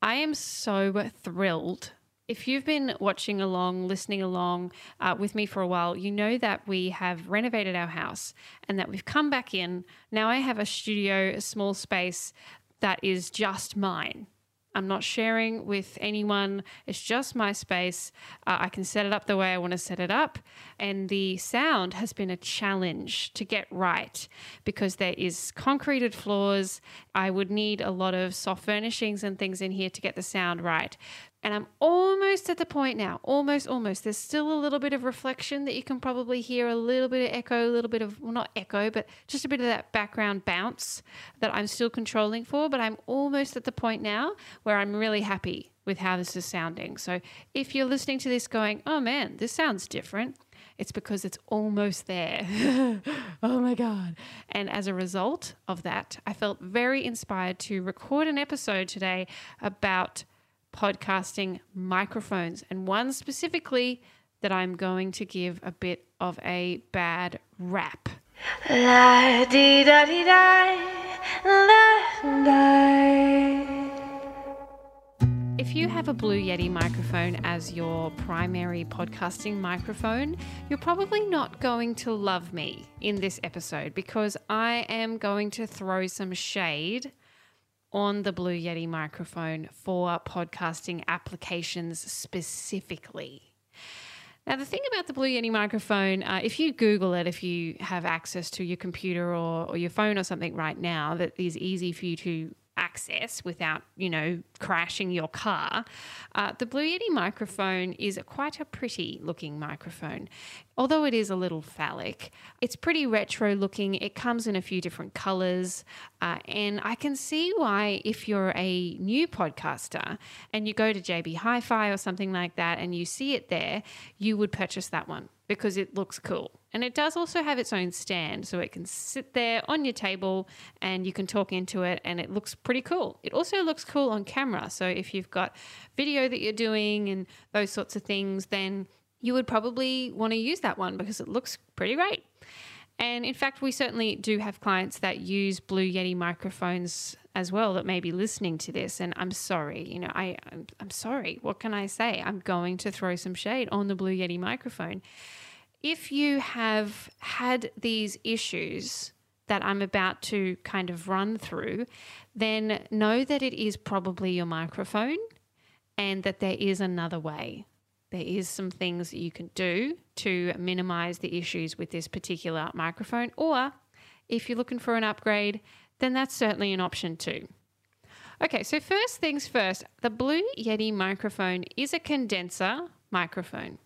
I am so thrilled. If you've been watching along, listening along uh, with me for a while, you know that we have renovated our house and that we've come back in. Now I have a studio, a small space that is just mine. I'm not sharing with anyone. It's just my space. Uh, I can set it up the way I want to set it up. And the sound has been a challenge to get right because there is concreted floors. I would need a lot of soft furnishings and things in here to get the sound right. And I'm almost at the point now, almost, almost. There's still a little bit of reflection that you can probably hear, a little bit of echo, a little bit of, well, not echo, but just a bit of that background bounce that I'm still controlling for. But I'm almost at the point now where I'm really happy with how this is sounding. So if you're listening to this going, oh man, this sounds different, it's because it's almost there. oh my God. And as a result of that, I felt very inspired to record an episode today about podcasting microphones, and one specifically that I'm going to give a bit of a bad rap. If you have a Blue Yeti microphone as your primary podcasting microphone, you're probably not going to love me in this episode because I am going to throw some shade on the Blue Yeti microphone for podcasting applications specifically. Now, the thing about the Blue Yeti microphone, uh, if you Google it, if you have access to your computer or, or your phone or something right now that is easy for you to access without, you know, crashing your car. Uh, the Blue Yeti microphone is a quite a pretty looking microphone. Although it is a little phallic, it's pretty retro looking. It comes in a few different colors. Uh, and I can see why, if you're a new podcaster and you go to JB Hi Fi or something like that and you see it there, you would purchase that one because it looks cool. And it does also have its own stand, so it can sit there on your table and you can talk into it, and it looks pretty cool. It also looks cool on camera. So if you've got video that you're doing and those sorts of things, then you would probably want to use that one because it looks pretty great. And in fact, we certainly do have clients that use Blue Yeti microphones as well that may be listening to this. And I'm sorry, you know, I, I'm, I'm sorry. What can I say? I'm going to throw some shade on the Blue Yeti microphone if you have had these issues that I'm about to kind of run through, then know that it is probably your microphone and that there is another way. There is some things that you can do to minimize the issues with this particular microphone, or if you're looking for an upgrade, then that's certainly an option too. Okay, so first things first, the Blue Yeti microphone is a condenser microphone.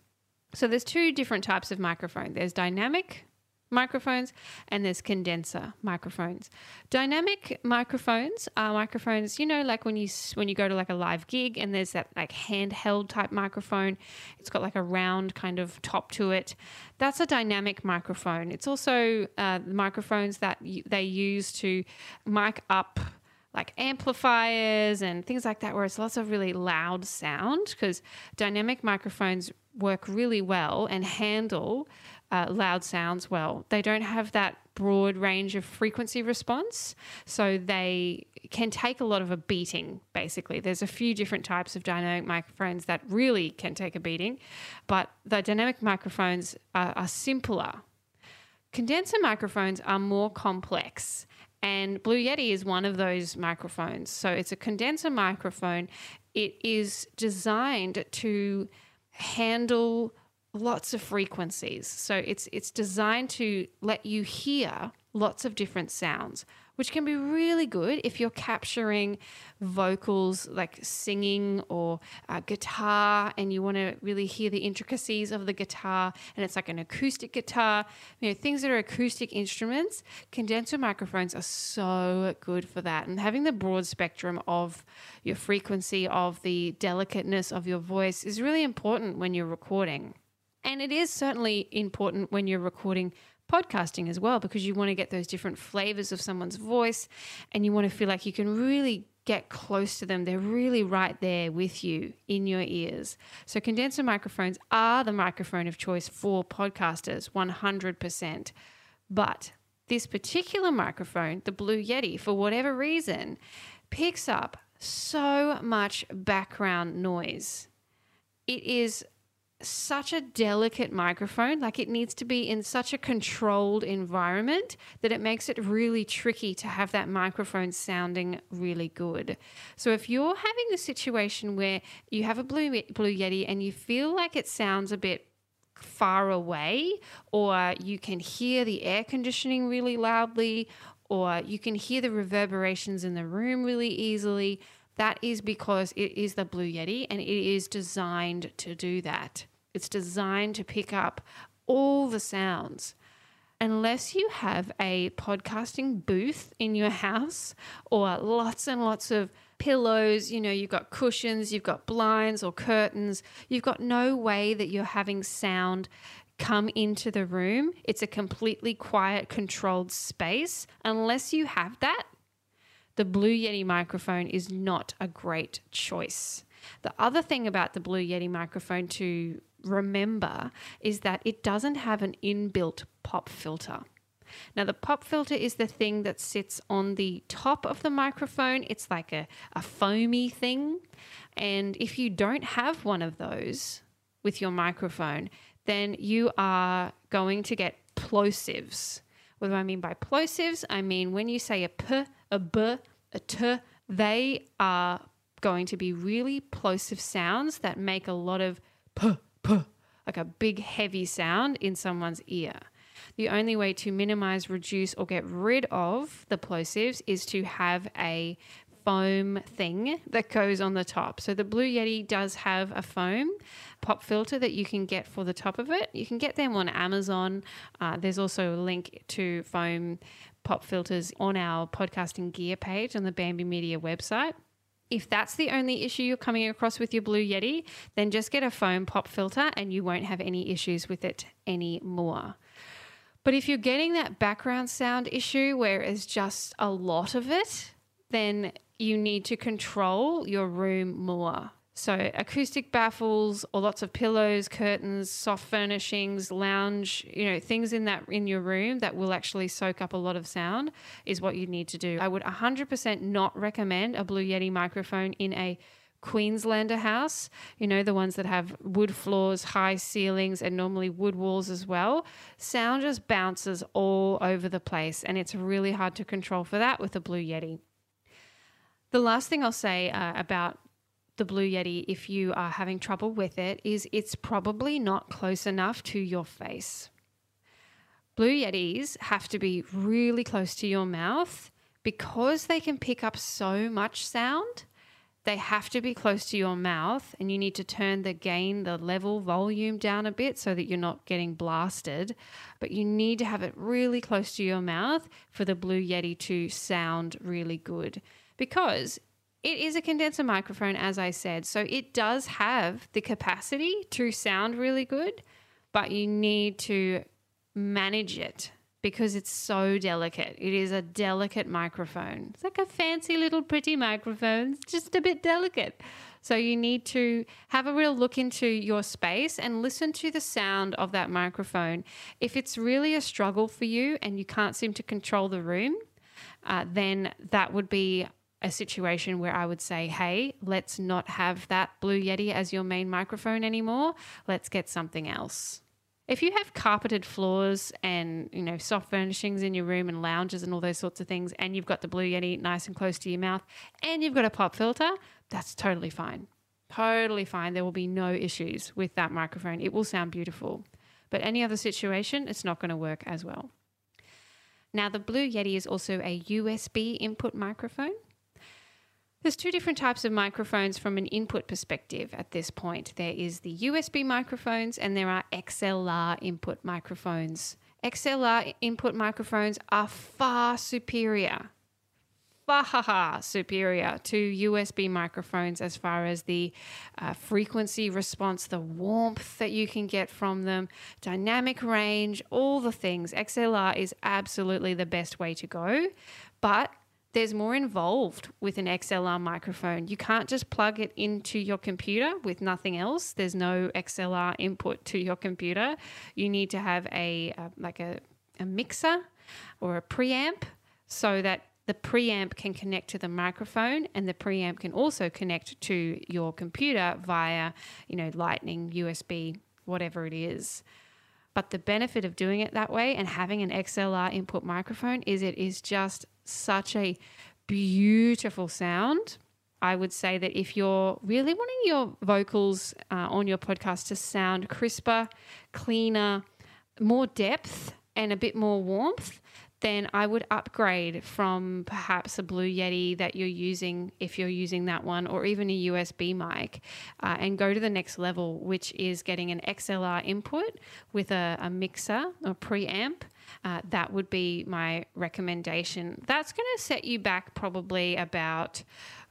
So there's two different types of microphone. There's dynamic microphones and there's condenser microphones. Dynamic microphones are microphones, you know, like when you when you go to like a live gig and there's that like handheld type microphone. It's got like a round kind of top to it. That's a dynamic microphone. It's also uh, microphones that they use to mic up like amplifiers and things like that, where it's lots of really loud sound because dynamic microphones work really well and handle uh, loud sounds well. They don't have that broad range of frequency response, so they can take a lot of a beating, basically. There's a few different types of dynamic microphones that really can take a beating, but the dynamic microphones are, are simpler. Condenser microphones are more complex and Blue Yeti is one of those microphones. So it's a condenser microphone. It is designed to handle lots of frequencies. So it's it's designed to let you hear lots of different sounds which can be really good if you're capturing vocals like singing or uh, guitar and you want to really hear the intricacies of the guitar and it's like an acoustic guitar. You know things that are acoustic instruments condenser microphones are so good for that. And having the broad spectrum of your frequency of the delicateness of your voice is really important when you're recording. And it is certainly important when you're recording podcasting as well because you want to get those different flavors of someone's voice and you want to feel like you can really get close to them. They're really right there with you in your ears. So, condenser microphones are the microphone of choice for podcasters 100%. But this particular microphone, the Blue Yeti, for whatever reason, picks up so much background noise. It is such a delicate microphone. Like it needs to be in such a controlled environment that it makes it really tricky to have that microphone sounding really good. So if you're having a situation where you have a Blue, Blue Yeti and you feel like it sounds a bit far away, or you can hear the air conditioning really loudly, or you can hear the reverberations in the room really easily. That is because it is the Blue Yeti and it is designed to do that. It's designed to pick up all the sounds. Unless you have a podcasting booth in your house or lots and lots of pillows, you know, you've got cushions, you've got blinds or curtains, you've got no way that you're having sound come into the room. It's a completely quiet, controlled space. Unless you have that, the Blue Yeti microphone is not a great choice. The other thing about the Blue Yeti microphone to remember is that it doesn't have an inbuilt pop filter. Now, the pop filter is the thing that sits on the top of the microphone. It's like a, a foamy thing. And if you don't have one of those with your microphone, then you are going to get plosives. What do I mean by plosives? I mean when you say a p, a b, a t, they are going to be really plosive sounds that make a lot of p, p, like a big heavy sound in someone's ear. The only way to minimize, reduce, or get rid of the plosives is to have a foam thing that goes on the top. So the Blue Yeti does have a foam pop filter that you can get for the top of it. You can get them on Amazon. Uh, there's also a link to foam pop filters on our podcasting gear page on the Bamby Media website. If that's the only issue you're coming across with your Blue Yeti, then just get a foam pop filter and you won't have any issues with it anymore. But if you're getting that background sound issue where it's just a lot of it, then you need to control your room more. So, acoustic baffles or lots of pillows, curtains, soft furnishings, lounge, you know, things in that in your room that will actually soak up a lot of sound is what you need to do. I would 100% not recommend a Blue Yeti microphone in a Queenslander house, you know, the ones that have wood floors, high ceilings, and normally wood walls as well, sound just bounces all over the place. And it's really hard to control for that with a Blue Yeti. The last thing I'll say uh, about the Blue Yeti, if you are having trouble with it, is it's probably not close enough to your face. Blue Yetis have to be really close to your mouth because they can pick up so much sound they have to be close to your mouth and you need to turn the gain, the level, volume down a bit so that you're not getting blasted. But you need to have it really close to your mouth for the Blue Yeti to sound really good because it is a condenser microphone, as I said. So it does have the capacity to sound really good, but you need to manage it because it's so delicate. It is a delicate microphone. It's like a fancy little pretty microphone, it's just a bit delicate. So you need to have a real look into your space and listen to the sound of that microphone. If it's really a struggle for you and you can't seem to control the room, uh, then that would be a situation where I would say, hey, let's not have that Blue Yeti as your main microphone anymore. Let's get something else. If you have carpeted floors and you know soft furnishings in your room and lounges and all those sorts of things, and you've got the Blue Yeti nice and close to your mouth, and you've got a pop filter, that's totally fine. Totally fine. There will be no issues with that microphone. It will sound beautiful. But any other situation, it's not going to work as well. Now, the Blue Yeti is also a USB input microphone. There's two different types of microphones from an input perspective at this point. There is the USB microphones and there are XLR input microphones. XLR input microphones are far superior, far superior to USB microphones as far as the uh, frequency response, the warmth that you can get from them, dynamic range, all the things. XLR is absolutely the best way to go. But there's more involved with an XLR microphone. You can't just plug it into your computer with nothing else. There's no XLR input to your computer. You need to have a, a like a, a mixer or a preamp so that the preamp can connect to the microphone and the preamp can also connect to your computer via, you know, lightning, USB, whatever it is. But the benefit of doing it that way and having an XLR input microphone is it is just such a beautiful sound. I would say that if you're really wanting your vocals uh, on your podcast to sound crisper, cleaner, more depth, and a bit more warmth, then I would upgrade from perhaps a Blue Yeti that you're using if you're using that one, or even a USB mic, uh, and go to the next level, which is getting an XLR input with a, a mixer or preamp. Uh, that would be my recommendation. That's going to set you back probably about,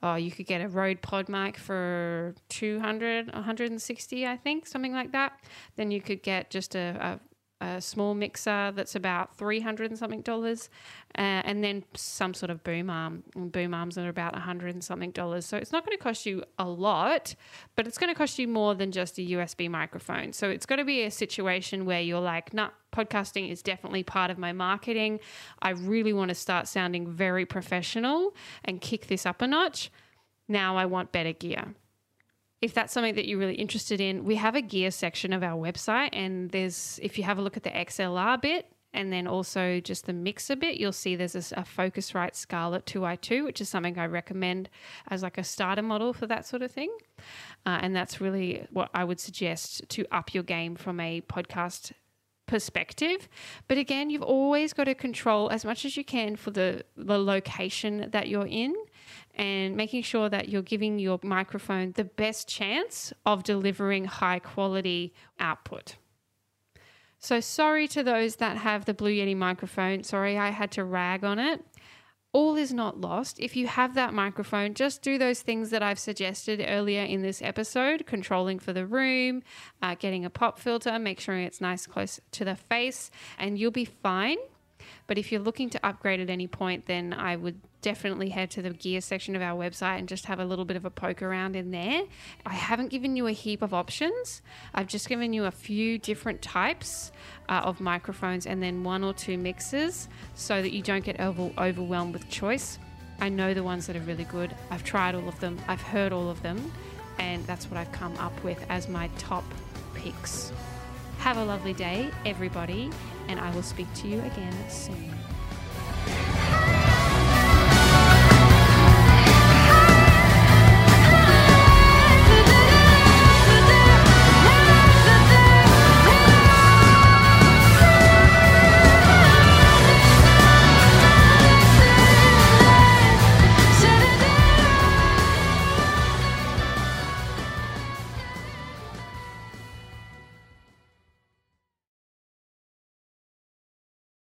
oh, you could get a Rode Pod mic for 200, 160, I think, something like that. Then you could get just a, a a small mixer that's about 300 and something dollars, uh, and then some sort of boom arm. And boom arms are about 100 and something dollars. So it's not going to cost you a lot, but it's going to cost you more than just a USB microphone. So it's got to be a situation where you're like, nah, podcasting is definitely part of my marketing. I really want to start sounding very professional and kick this up a notch. Now I want better gear if that's something that you're really interested in, we have a gear section of our website. And there's, if you have a look at the XLR bit and then also just the mixer bit, you'll see there's a, a Focusrite Scarlett 2i2, which is something I recommend as like a starter model for that sort of thing. Uh, and that's really what I would suggest to up your game from a podcast perspective. But again, you've always got to control as much as you can for the, the location that you're in and making sure that you're giving your microphone the best chance of delivering high quality output. So, sorry to those that have the Blue Yeti microphone. Sorry, I had to rag on it. All is not lost. If you have that microphone, just do those things that I've suggested earlier in this episode controlling for the room, uh, getting a pop filter, make sure it's nice close to the face, and you'll be fine. But if you're looking to upgrade at any point, then I would definitely head to the gear section of our website and just have a little bit of a poke around in there. I haven't given you a heap of options. I've just given you a few different types uh, of microphones and then one or two mixes so that you don't get over- overwhelmed with choice. I know the ones that are really good. I've tried all of them, I've heard all of them, and that's what I've come up with as my top picks. Have a lovely day, everybody, and I will speak to you again soon.